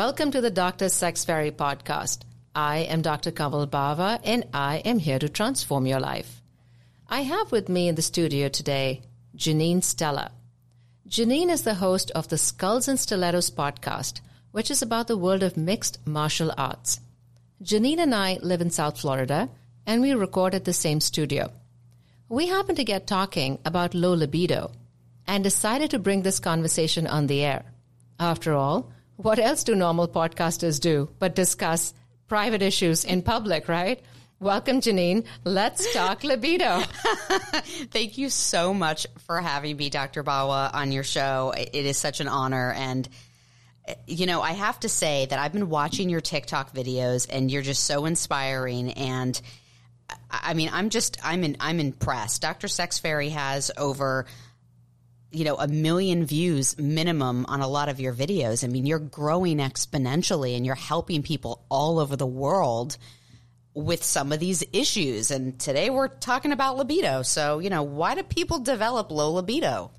Welcome to the Dr. Sex Fairy podcast. I am Dr. Kanwal Bawa and I am here to transform your life. I have with me in the studio today Janine Stella. Janine is the host of the Skulls and Stilettos podcast, which is about the world of mixed martial arts. Janine and I live in South Florida and we record at the same studio. We happened to get talking about low libido and decided to bring this conversation on the air. After all, what else do normal podcasters do but discuss private issues in public, right? Welcome, Janine. Let's talk libido. Thank you so much for having me, Dr. Bawa, on your show. It is such an honor. And, you know, I have to say that I've been watching your TikTok videos and you're just so inspiring. And I mean, I'm just, I'm in, I'm impressed. Dr. Sex Fairy has over you know, a million views minimum on a lot of your videos. I mean, you're growing exponentially and you're helping people all over the world with some of these issues. And today we're talking about libido. So, you know, why do people develop low libido?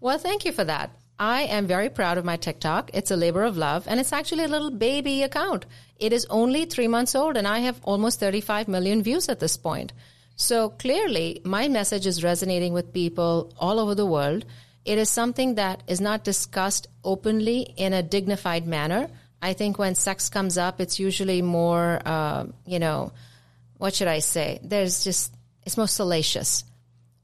Well, thank you for that. I am very proud of my TikTok. It's a labor of love and it's actually a little baby account. It is only three months old and I have almost 35 million views at this point. So clearly, my message is resonating with people all over the world. It is something that is not discussed openly in a dignified manner. I think when sex comes up, it's usually more, uh, you know, what should I say? There's just, it's more salacious.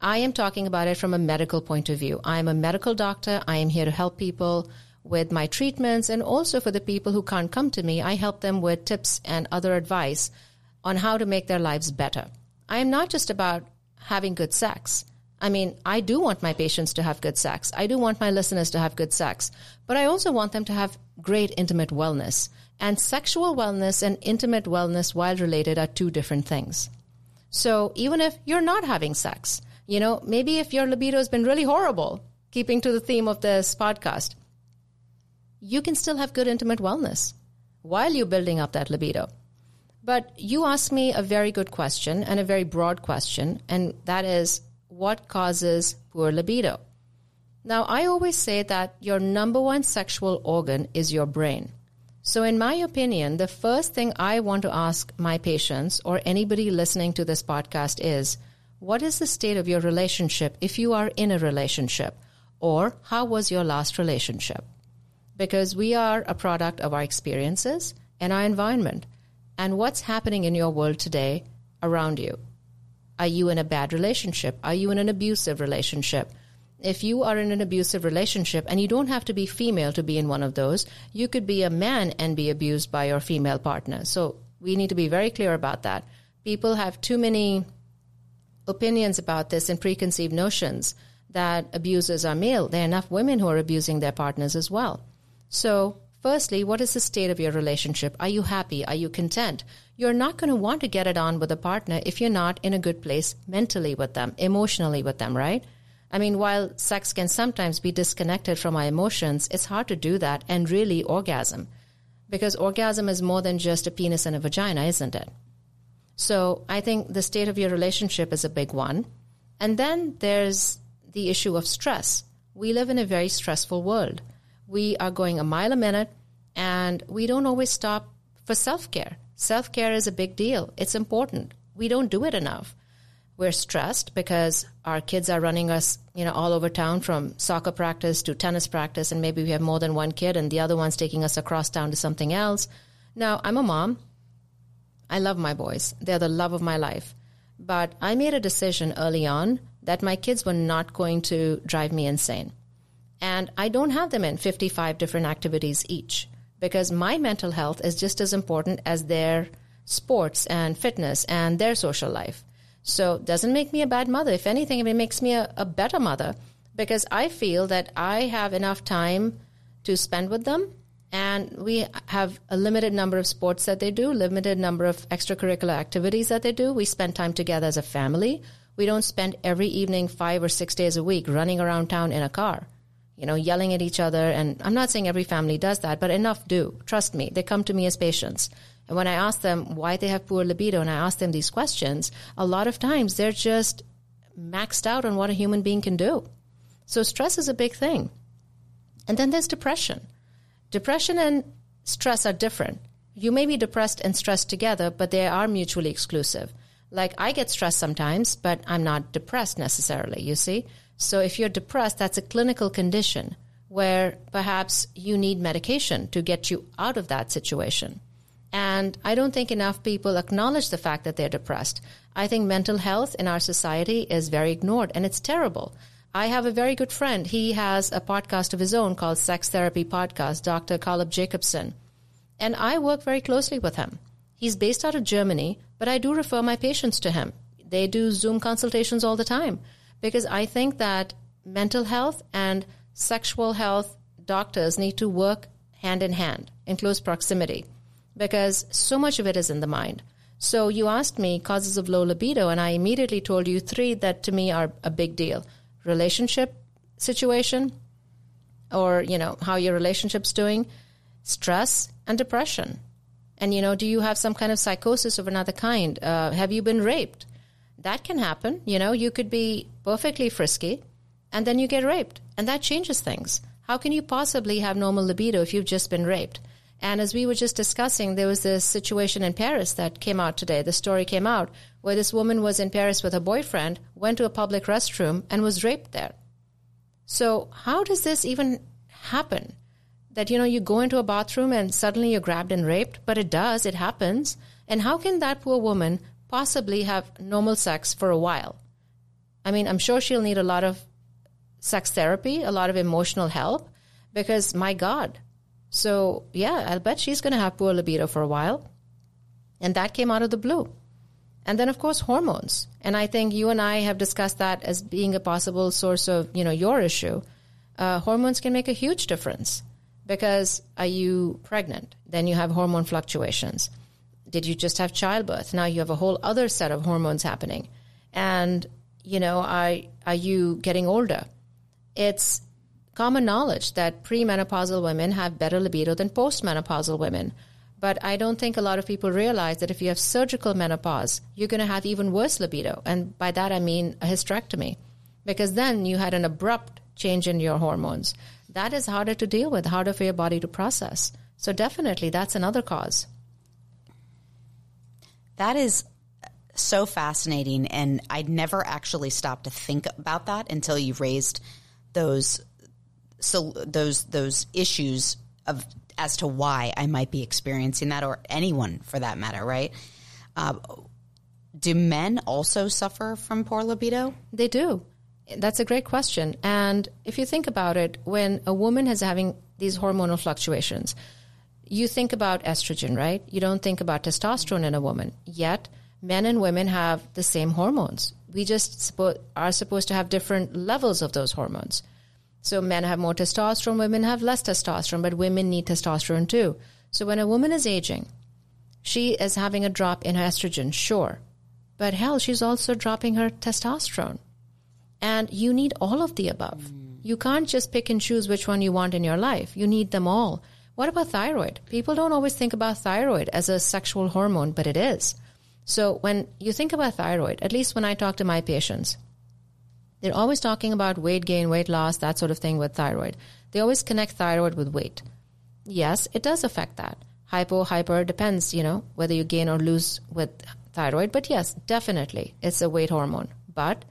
I am talking about it from a medical point of view. I am a medical doctor. I am here to help people with my treatments and also for the people who can't come to me, I help them with tips and other advice on how to make their lives better. I am not just about having good sex. I mean, I do want my patients to have good sex. I do want my listeners to have good sex, but I also want them to have great intimate wellness. And sexual wellness and intimate wellness, while related, are two different things. So even if you're not having sex, you know, maybe if your libido has been really horrible, keeping to the theme of this podcast, you can still have good intimate wellness while you're building up that libido. But you asked me a very good question and a very broad question, and that is what causes poor libido? Now, I always say that your number one sexual organ is your brain. So, in my opinion, the first thing I want to ask my patients or anybody listening to this podcast is what is the state of your relationship if you are in a relationship? Or how was your last relationship? Because we are a product of our experiences and our environment and what's happening in your world today around you. Are you in a bad relationship? Are you in an abusive relationship? If you are in an abusive relationship, and you don't have to be female to be in one of those, you could be a man and be abused by your female partner. So we need to be very clear about that. People have too many opinions about this and preconceived notions that abusers are male. There are enough women who are abusing their partners as well. So Firstly, what is the state of your relationship? Are you happy? Are you content? You're not going to want to get it on with a partner if you're not in a good place mentally with them, emotionally with them, right? I mean, while sex can sometimes be disconnected from our emotions, it's hard to do that and really orgasm. Because orgasm is more than just a penis and a vagina, isn't it? So I think the state of your relationship is a big one. And then there's the issue of stress. We live in a very stressful world we are going a mile a minute and we don't always stop for self care. Self care is a big deal. It's important. We don't do it enough. We're stressed because our kids are running us, you know, all over town from soccer practice to tennis practice, and maybe we have more than one kid, and the other one's taking us across town to something else. Now, I'm a mom. I love my boys. They're the love of my life. But I made a decision early on that my kids were not going to drive me insane. And I don't have them in 55 different activities each because my mental health is just as important as their sports and fitness and their social life. So it doesn't make me a bad mother. If anything, it makes me a, a better mother because I feel that I have enough time to spend with them and we have a limited number of sports that they do, limited number of extracurricular activities that they do. We spend time together as a family. We don't spend every evening five or six days a week running around town in a car you know, yelling at each other. And I'm not saying every family does that, but enough do. Trust me. They come to me as patients. And when I ask them why they have poor libido and I ask them these questions, a lot of times they're just maxed out on what a human being can do. So stress is a big thing. And then there's depression. Depression and stress are different. You may be depressed and stressed together, but they are mutually exclusive. Like I get stressed sometimes, but I'm not depressed necessarily, you see? So if you're depressed, that's a clinical condition where perhaps you need medication to get you out of that situation. And I don't think enough people acknowledge the fact that they're depressed. I think mental health in our society is very ignored and it's terrible. I have a very good friend. He has a podcast of his own called Sex Therapy Podcast, Dr. Caleb Jacobson. And I work very closely with him. He's based out of Germany, but I do refer my patients to him. They do Zoom consultations all the time because I think that mental health and sexual health doctors need to work hand in hand in close proximity because so much of it is in the mind. So you asked me causes of low libido, and I immediately told you three that to me are a big deal relationship situation, or, you know, how your relationship's doing, stress, and depression. And, you know, do you have some kind of psychosis of another kind? Uh, have you been raped? That can happen. You know, you could be perfectly frisky and then you get raped, and that changes things. How can you possibly have normal libido if you've just been raped? And as we were just discussing, there was this situation in Paris that came out today. The story came out where this woman was in Paris with her boyfriend, went to a public restroom, and was raped there. So, how does this even happen? That, you know, you go into a bathroom and suddenly you're grabbed and raped, but it does, it happens. And how can that poor woman possibly have normal sex for a while? I mean, I'm sure she'll need a lot of sex therapy, a lot of emotional help, because my God, so, yeah, I'll bet she's going to have poor libido for a while. And that came out of the blue. And then, of course, hormones. And I think you and I have discussed that as being a possible source of, you know, your issue. Uh, hormones can make a huge difference because are you pregnant? Then you have hormone fluctuations. Did you just have childbirth? Now you have a whole other set of hormones happening. And, you know, are, are you getting older? It's common knowledge that premenopausal women have better libido than postmenopausal women. But I don't think a lot of people realize that if you have surgical menopause, you're going to have even worse libido. And by that, I mean a hysterectomy, because then you had an abrupt change in your hormones. That is harder to deal with, harder for your body to process. So, definitely, that's another cause. That is so fascinating. And I'd never actually stopped to think about that until you raised those so those those issues of as to why I might be experiencing that, or anyone for that matter, right? Uh, do men also suffer from poor libido? They do. That's a great question. And if you think about it, when a woman is having these hormonal fluctuations, you think about estrogen, right? You don't think about testosterone in a woman. Yet, men and women have the same hormones. We just are supposed to have different levels of those hormones. So men have more testosterone, women have less testosterone, but women need testosterone too. So when a woman is aging, she is having a drop in her estrogen, sure. But hell, she's also dropping her testosterone. And you need all of the above. You can't just pick and choose which one you want in your life. You need them all. What about thyroid? People don't always think about thyroid as a sexual hormone, but it is. So when you think about thyroid, at least when I talk to my patients, they're always talking about weight gain, weight loss, that sort of thing with thyroid. They always connect thyroid with weight. Yes, it does affect that. Hypo, hyper depends, you know, whether you gain or lose with thyroid. But yes, definitely, it's a weight hormone. But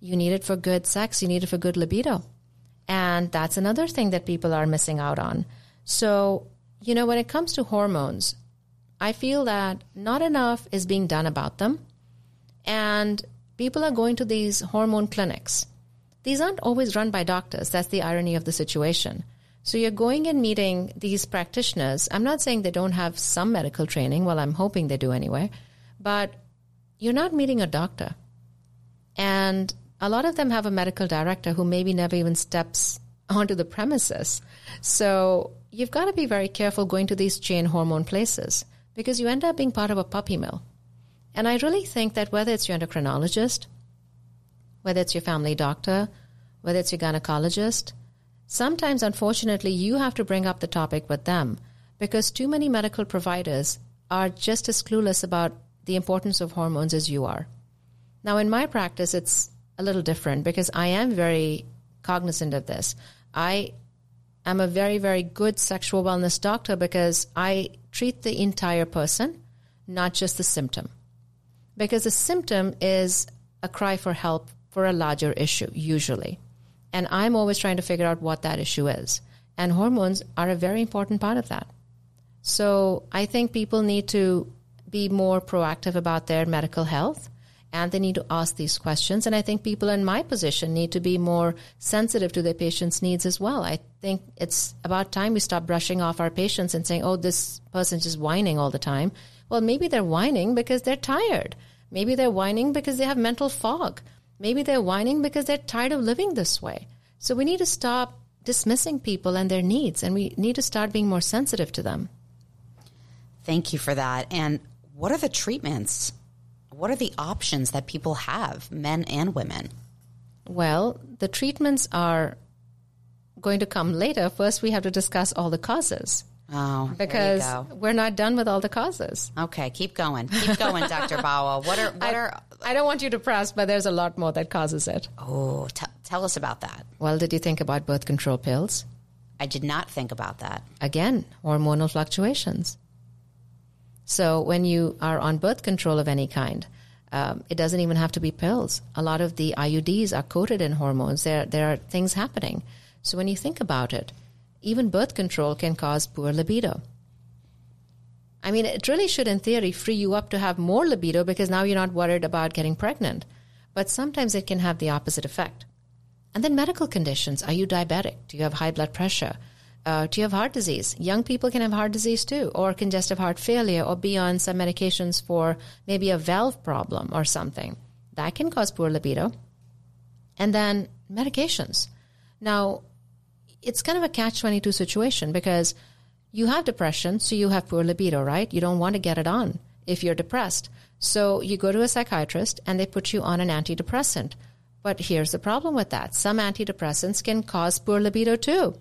you need it for good sex, you need it for good libido. And that's another thing that people are missing out on. So, you know, when it comes to hormones, I feel that not enough is being done about them. And people are going to these hormone clinics. These aren't always run by doctors. That's the irony of the situation. So you're going and meeting these practitioners. I'm not saying they don't have some medical training. Well, I'm hoping they do anyway. But you're not meeting a doctor. And a lot of them have a medical director who maybe never even steps onto the premises. So you've got to be very careful going to these chain hormone places because you end up being part of a puppy mill. And I really think that whether it's your endocrinologist, whether it's your family doctor, whether it's your gynecologist, sometimes, unfortunately, you have to bring up the topic with them because too many medical providers are just as clueless about the importance of hormones as you are. Now, in my practice, it's a little different because I am very cognizant of this. I I'm a very, very good sexual wellness doctor because I treat the entire person, not just the symptom. Because the symptom is a cry for help for a larger issue, usually. And I'm always trying to figure out what that issue is. And hormones are a very important part of that. So I think people need to be more proactive about their medical health and they need to ask these questions. And I think people in my position need to be more sensitive to their patients' needs as well. I think it's about time we stop brushing off our patients and saying, oh, this person's just whining all the time. Well, maybe they're whining because they're tired. Maybe they're whining because they have mental fog. Maybe they're whining because they're tired of living this way. So we need to stop dismissing people and their needs, and we need to start being more sensitive to them. Thank you for that. And what are the treatments? What are the options that people have, men and women? Well, the treatments are going to come later. First, we have to discuss all the causes. Oh, because we're not done with all the causes. Okay, keep going. Keep going, Dr. Bawa. What are what I, are I don't want you to press, but there's a lot more that causes it. Oh, t- tell us about that. Well, did you think about birth control pills? I did not think about that. Again, hormonal fluctuations. So when you are on birth control of any kind, um, it doesn't even have to be pills. A lot of the IUDs are coated in hormones. There, there are things happening. So when you think about it, even birth control can cause poor libido. I mean, it really should, in theory, free you up to have more libido because now you're not worried about getting pregnant. But sometimes it can have the opposite effect. And then medical conditions. Are you diabetic? Do you have high blood pressure? Uh, you have heart disease? Young people can have heart disease too, or congestive heart failure, or be on some medications for maybe a valve problem or something. That can cause poor libido. And then medications. Now, it's kind of a catch 22 situation because you have depression, so you have poor libido, right? You don't want to get it on if you're depressed. So you go to a psychiatrist and they put you on an antidepressant. But here's the problem with that some antidepressants can cause poor libido too.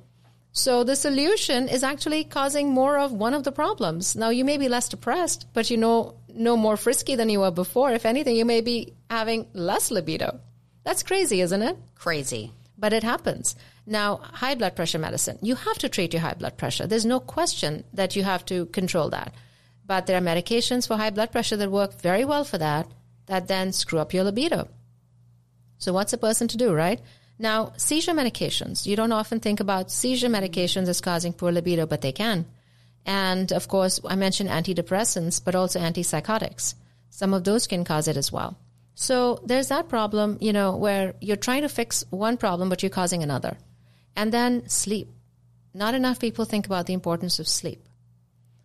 So the solution is actually causing more of one of the problems. Now you may be less depressed, but you know no more frisky than you were before. If anything, you may be having less libido. That's crazy, isn't it? Crazy. But it happens. Now, high blood pressure medicine, you have to treat your high blood pressure. There's no question that you have to control that. But there are medications for high blood pressure that work very well for that, that then screw up your libido. So, what's a person to do, right? Now, seizure medications, you don't often think about seizure medications as causing poor libido, but they can. And of course, I mentioned antidepressants, but also antipsychotics. Some of those can cause it as well. So there's that problem, you know, where you're trying to fix one problem, but you're causing another. And then sleep. Not enough people think about the importance of sleep.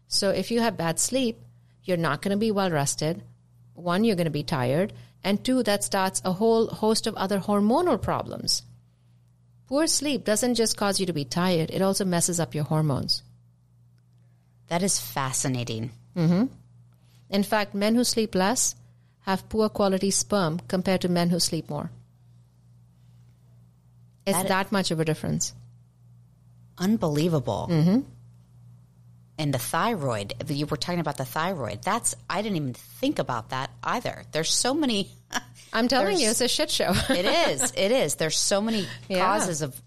So if you have bad sleep, you're not going to be well rested. One, you're going to be tired. And two, that starts a whole host of other hormonal problems. Poor sleep doesn't just cause you to be tired, it also messes up your hormones. That is fascinating. Mm-hmm. In fact, men who sleep less have poor quality sperm compared to men who sleep more. It's that, that much of a difference. Unbelievable. Mm-hmm and the thyroid. You were talking about the thyroid. That's I didn't even think about that either. There's so many. I'm telling you, it's a shit show. it is. It is. There's so many yeah. causes of.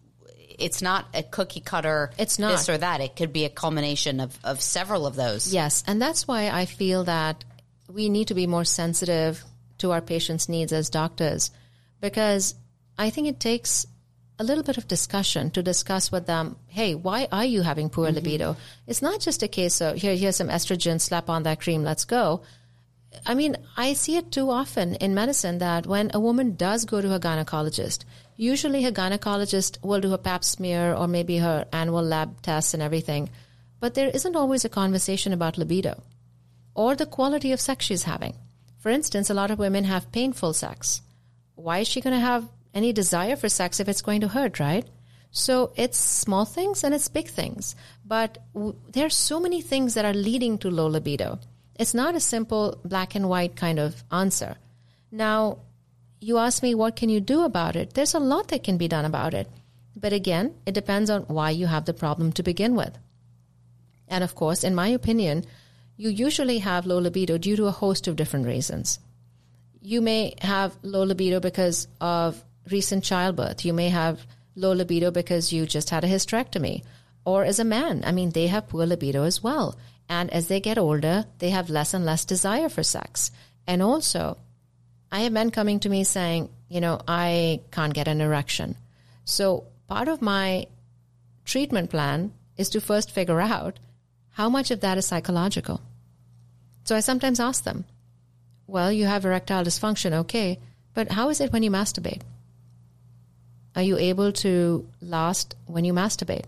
It's not a cookie cutter. It's not this or that. It could be a culmination of of several of those. Yes, and that's why I feel that we need to be more sensitive to our patients' needs as doctors, because I think it takes a little bit of discussion to discuss with them hey why are you having poor mm-hmm. libido? It's not just a case of here here's some estrogen slap on that cream let's go. I mean i see it too often in medicine that when a woman does go to her gynecologist usually her gynecologist will do her pap smear or maybe her annual lab tests and everything but there isn't always a conversation about libido or the quality of sex she's having. For instance a lot of women have painful sex. Why is she going to have any desire for sex if it's going to hurt, right? So it's small things and it's big things. But w- there are so many things that are leading to low libido. It's not a simple black and white kind of answer. Now, you ask me, what can you do about it? There's a lot that can be done about it. But again, it depends on why you have the problem to begin with. And of course, in my opinion, you usually have low libido due to a host of different reasons. You may have low libido because of recent childbirth. You may have low libido because you just had a hysterectomy, or as a man. I mean, they have poor libido as well. And as they get older, they have less and less desire for sex. And also, I have men coming to me saying, you know, I can't get an erection. So part of my treatment plan is to first figure out how much of that is psychological. So I sometimes ask them, well, you have erectile dysfunction, okay, but how is it when you masturbate? Are you able to last when you masturbate?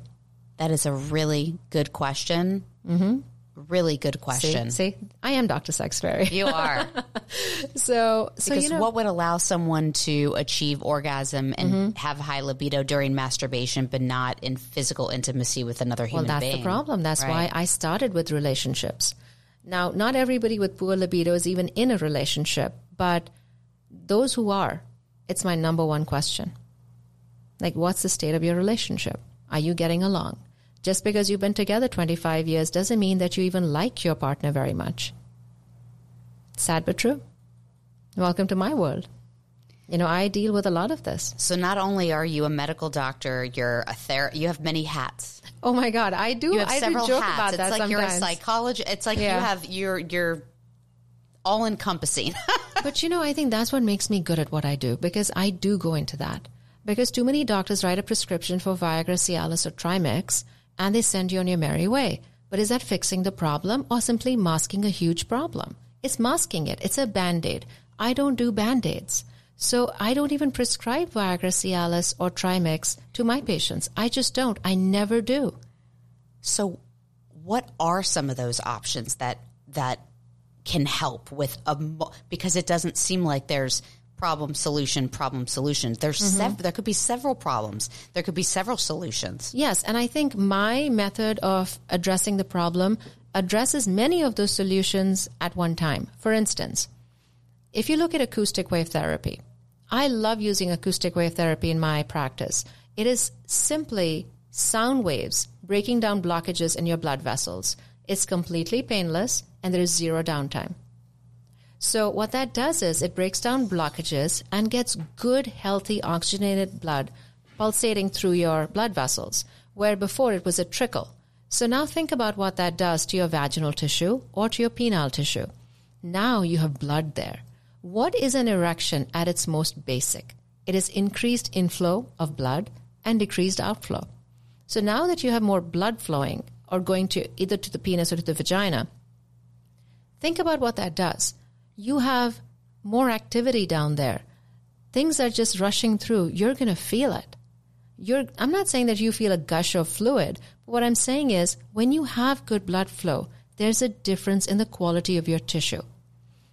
That is a really good question. Mm-hmm. Really good question. See, see, I am Dr. Sex Fairy. You are. so, so because you know, what would allow someone to achieve orgasm and Mm-hmm. have high libido during masturbation, but not in physical intimacy with another human? Being? Well, that's being? the problem. That's Right. why I started with relationships. Now, not everybody with poor libido is even in a relationship, but those who are, it's my number one question. Like, what's the state of your relationship? Are you getting along? Just because you've been together 25 years doesn't mean that you even like your partner very much. Sad but true. Welcome to my world. You know, I deal with a lot of this. So not only are you a medical doctor, you're a ther- you have many hats. Oh my God, I do. You have I several do joke hats. it's like sometimes. you're a psychologist. It's like Yeah. you have you're you're all encompassing. But you know, I think that's what makes me good at what I do because I do go into that. Because too many doctors write a prescription for Viagra, Cialis, or Trimix and they send you on your merry way. But is that fixing the problem or simply masking a huge problem? It's masking it. It's a band aid. I don't do band aids. So I don't even prescribe Viagra, Cialis, or Trimix to my patients. I just don't. I never do. so what are some of those options that that can help with a because it doesn't seem like there's problem solution problem solution there's Mm-hmm. sev- there could be several problems there could be several solutions Yes, and I think my method of addressing the problem addresses many of those solutions at one time. For instance, if you look at acoustic wave therapy, I love using acoustic wave therapy in my practice. It is simply sound waves breaking down blockages in your blood vessels. It's completely painless and there is zero downtime. So what that does is it breaks down blockages and gets good, healthy, oxygenated blood pulsating through your blood vessels, where before it was a trickle. So now think about what that does to your vaginal tissue or to your penile tissue. Now you have blood there. What is an erection at its most basic? It is increased inflow of blood and decreased outflow. So now that you have more blood flowing or going to either to the penis or to the vagina, think about what that does. You have more activity down there. Things are just rushing through. You're going to feel it. You're, I'm not saying that you feel a gush of fluid, but what I'm saying is when you have good blood flow, there's a difference in the quality of your tissue.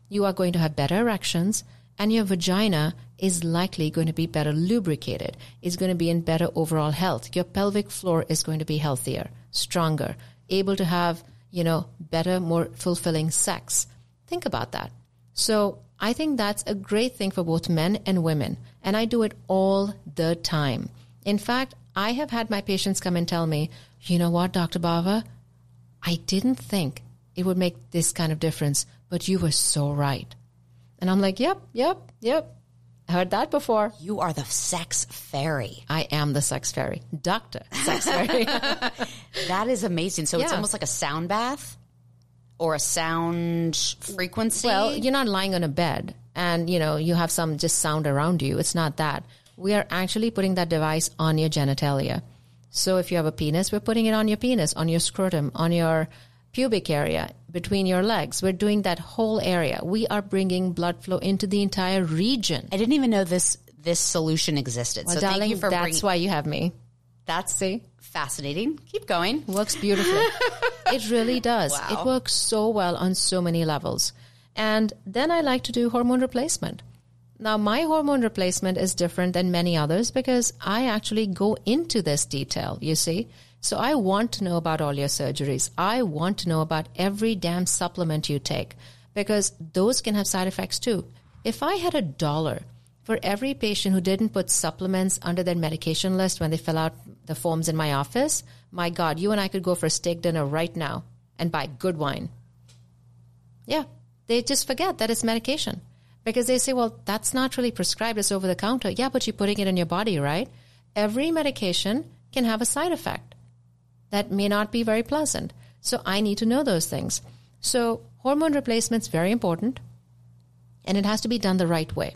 You are going to have better erections, and your vagina is likely going to be better lubricated, is going to be in better overall health. Your pelvic floor is going to be healthier, stronger, able to have, you know, better, more fulfilling sex. Think about that. So I think that's a great thing for both men and women. And I do it all the time. In fact, I have had my patients come and tell me, you know what, Dr. Bawa, I didn't think it would make this kind of difference, but you were so right. And I'm like, yep, yep, yep. I heard that before. you are the sex fairy I am the sex fairy, Doctor Sex Fairy. that is amazing so it's almost like a sound bath or a sound frequency Well, you're not lying on a bed and you know you have some just sound around you. It's not that. We are actually putting that device on your genitalia. So if you have a penis, we're putting it on your penis, on your scrotum, on your pubic area, between your legs. We're doing that whole area. We are bringing blood flow into the entire region. i didn't even know this this solution existed Well, so darling, thank you for that's bringing why you have me. that's See? fascinating keep going works beautifully. it really does. Wow. It works so well on so many levels. And then I like to do hormone replacement. Now, my hormone replacement is different than many others because I actually go into this detail, you see. So I want to know about all your surgeries. I want to know about every damn supplement you take because those can have side effects too. If I had a dollar for every patient who didn't put supplements under their medication list when they fill out the forms in my office, my God, you and I could go for a steak dinner right now and buy good wine. Yeah, they just forget that it's medication because they say, well, that's not really prescribed, it's over the counter. Yeah, but you're putting it in your body, right? Every medication can have a side effect. that may not be very pleasant. So I need to know those things. So hormone replacement is very important and it has to be done the right way.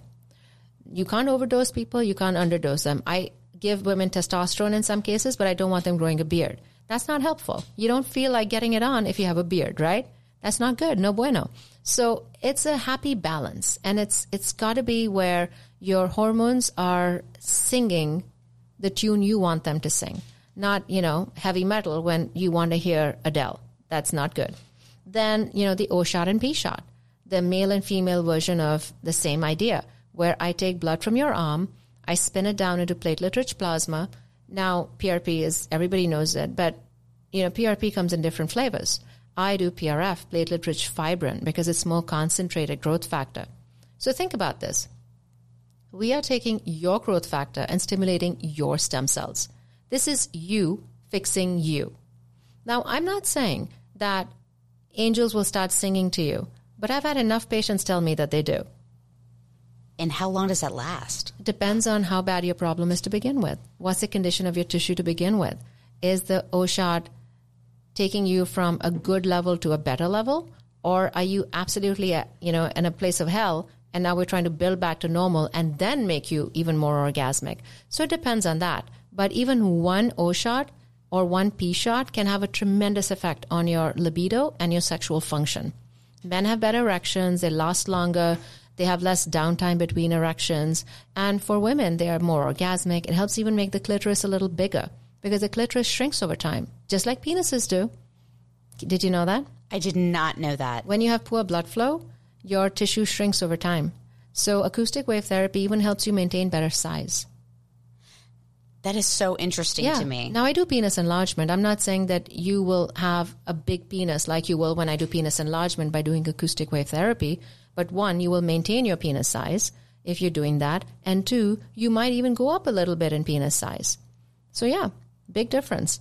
You can't overdose people, you can't underdose them. I give women testosterone in some cases, but I don't want them growing a beard. That's not helpful. You don't feel like getting it on if you have a beard, right? That's not good. No bueno. So it's a happy balance and it's it's got to be where your hormones are singing the tune you want them to sing. Not, you know, heavy metal when you want to hear Adele. That's not good. Then, you know, the O shot and P shot, the male and female version of the same idea, where I take blood from your arm, I spin it down into platelet rich plasma. Now, PRP is, everybody knows it, but, you know, PRP comes in different flavors. I do PRF, platelet rich fibrin, because it's more concentrated growth factor. So think about this. We are taking your growth factor and stimulating your stem cells. This is you fixing you. Now, I'm not saying that angels will start singing to you, but I've had enough patients tell me that they do. And how long does that last? It depends on how bad your problem is to begin with. What's the condition of your tissue to begin with? Is the OSHOT taking you from a good level to a better level? Or are you absolutely, uh, you know, in a place of hell and now we're trying to build back to normal and then make you even more orgasmic? So it depends on that. But even one O shot or one P shot can have a tremendous effect on your libido and your sexual function. Men have better erections, they last longer, they have less downtime between erections. And for women, they are more orgasmic. It helps even make the clitoris a little bigger because the clitoris shrinks over time, just like penises do. Did you know that? I did not know that. When you have poor blood flow, your tissue shrinks over time. So acoustic wave therapy even helps you maintain better size. That is so interesting yeah. to me. Now I do penis enlargement. I'm not saying that you will have a big penis like you will when I do penis enlargement by doing acoustic wave therapy. But one, you will maintain your penis size if you're doing that. And two, you might even go up a little bit in penis size. So yeah, big difference.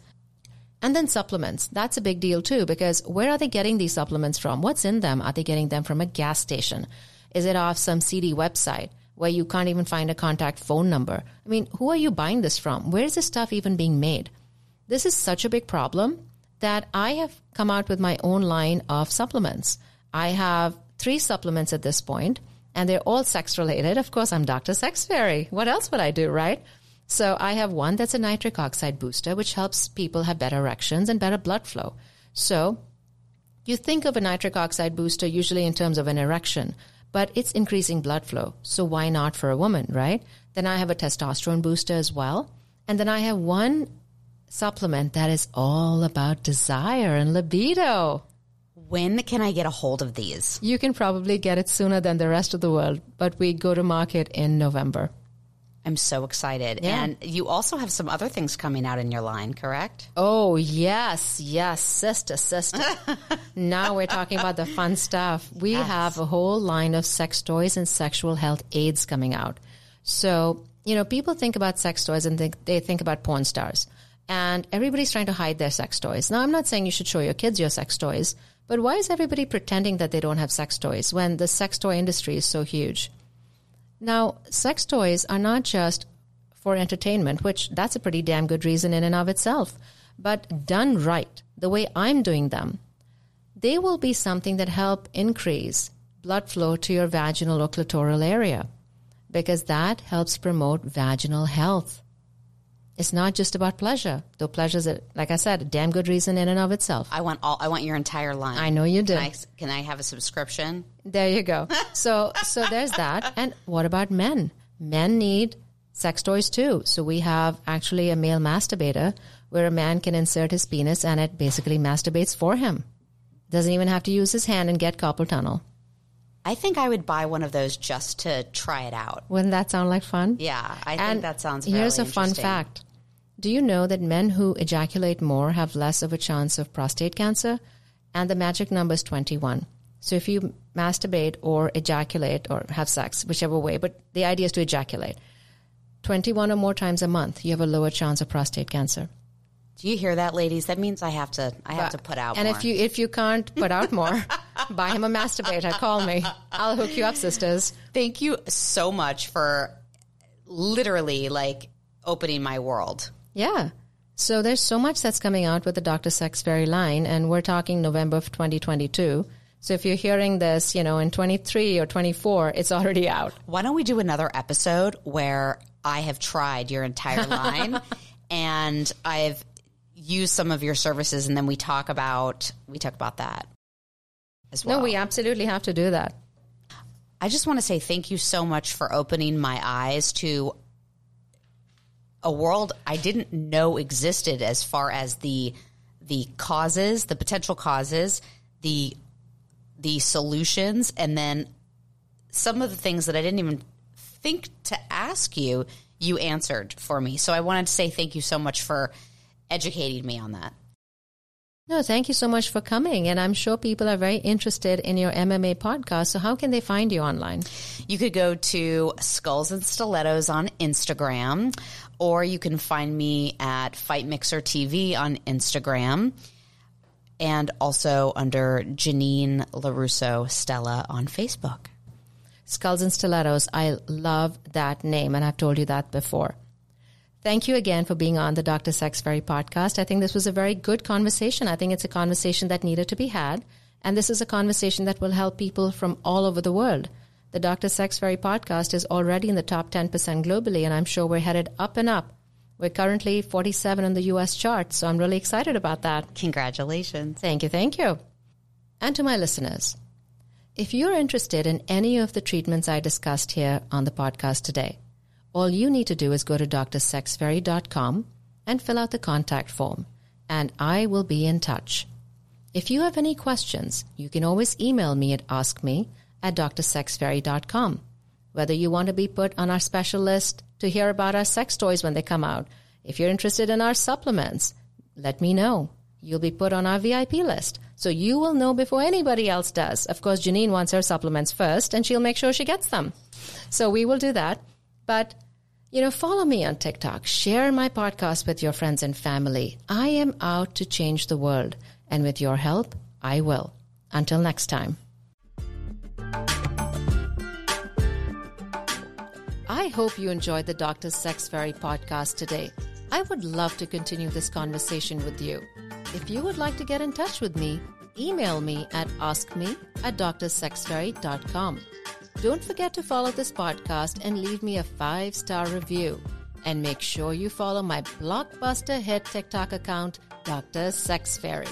And then supplements. That's a big deal too, because where are they getting these supplements from? What's in them? Are they getting them from a gas station? Is it off some seedy website where you can't even find a contact phone number? I mean, who are you buying this from? Where is this stuff even being made? This is such a big problem that I have come out with my own line of supplements. I have three supplements at this point, and they're all sex related. Of course, I'm Dr. Sex Fairy. What else would I do, right? So I have one that's a nitric oxide booster, which helps people have better erections and better blood flow. So you think of a nitric oxide booster usually in terms of an erection, but it's increasing blood flow. So why not for a woman, right? Then I have a testosterone booster as well. And then I have one supplement that is all about desire and libido. When can I get a hold of these? You can probably get it sooner than the rest of the world, but we go to market in November. I'm so excited. Yeah. And you also have some other things coming out in your line, correct? Oh, yes, yes, sister, sister. now we're talking about the fun stuff. We Yes. have a whole line of sex toys and sexual health aids coming out. So, you know, people think about sex toys and think, they think about porn stars. And everybody's trying to hide their sex toys. Now, I'm not saying you should show your kids your sex toys, but why is everybody pretending that they don't have sex toys when the sex toy industry is so huge? Now, sex toys are not just for entertainment, which that's a pretty damn good reason in and of itself, but done right, the way I'm doing them, they will be something that help increase blood flow to your vaginal or clitoral area because that helps promote vaginal health. It's not just about pleasure, though pleasure is, a, like I said, a damn good reason in and of itself. I want all. I want your entire line. I know you do. Can I, can I have a subscription? There you go. So so there's that. And what about men? Men need sex toys too. So we have actually a male masturbator where a man can insert his penis and it basically masturbates for him. Doesn't even have to use his hand and get carpal tunnel. I think I would buy one of those just to try it out. Wouldn't that sound like fun? Yeah, I think And that sounds. Here's a really fun fact. Do you know that men who ejaculate more have less of a chance of prostate cancer? And the magic number is 21. So if you masturbate or ejaculate or have sex, whichever way, but the idea is to ejaculate 21 or more times a month, you have a lower chance of prostate cancer. Do you hear that, ladies? That means I have to. I have to put out. And more. if you if you can't put out more, buy him a masturbator. Call me. I'll hook you up, sisters. thank you so much for literally like opening my world. Yeah. So there's so much that's coming out with the Dr. Sex Fairy line, and we're talking November of 2022. So if you're hearing this, you know, in 23 or 24, it's already out. Why don't we do another episode where I have tried your entire line and I've used some of your services and then we talk about we talk about that as well. No, we absolutely have to do that. I just want to say thank you so much for opening my eyes to a world I didn't know existed as far as the the causes, the potential causes, the the solutions, and then some of the things that I didn't even think to ask you, you answered for me. So I wanted to say thank you so much for educating me on that. No, thank you so much for coming. And I'm sure people are very interested in your MMA podcast. So, how can they find you online? You could go to Skulls and Stilettos on Instagram, or you can find me at Fight Mixer TV on Instagram, and also under Janine LaRusso Stella on Facebook. Skulls and Stilettos. I love that name, and I've told you that before. Thank you again for being on the Dr. Sex Fairy podcast. I think this was a very good conversation. I think it's a conversation that needed to be had. And this is a conversation that will help people from all over the world. The Dr. Sex Fairy podcast is already in the top 10% globally, and I'm sure we're headed up and up. We're currently 47 on the US chart, so I'm really excited about that. Congratulations. Thank you, thank you. And to my listeners, if you're interested in any of the treatments I discussed here on the podcast today, all you need to do is go to drsexfairy.com and fill out the contact form, and I will be in touch. If you have any questions, you can always email me at askme at drsexfairy.com. Whether you want to be put on our special list to hear about our sex toys when they come out, if you're interested in our supplements, let me know. You'll be put on our VIP list. So you will know before anybody else does. Of course, Janine wants her supplements first, and she'll make sure she gets them. So we will do that. But you know, follow me on TikTok. Share my podcast with your friends and family. I am out to change the world. And with your help, I will. Until next time. I hope you enjoyed the Dr. Sex Fairy podcast today. I would love to continue this conversation with you. If you would like to get in touch with me, email me at askme at drsexfairy.com. Don't forget to follow this podcast and leave me a five star review. And make sure you follow my blockbuster hit TikTok account, Dr. Sex Fairy.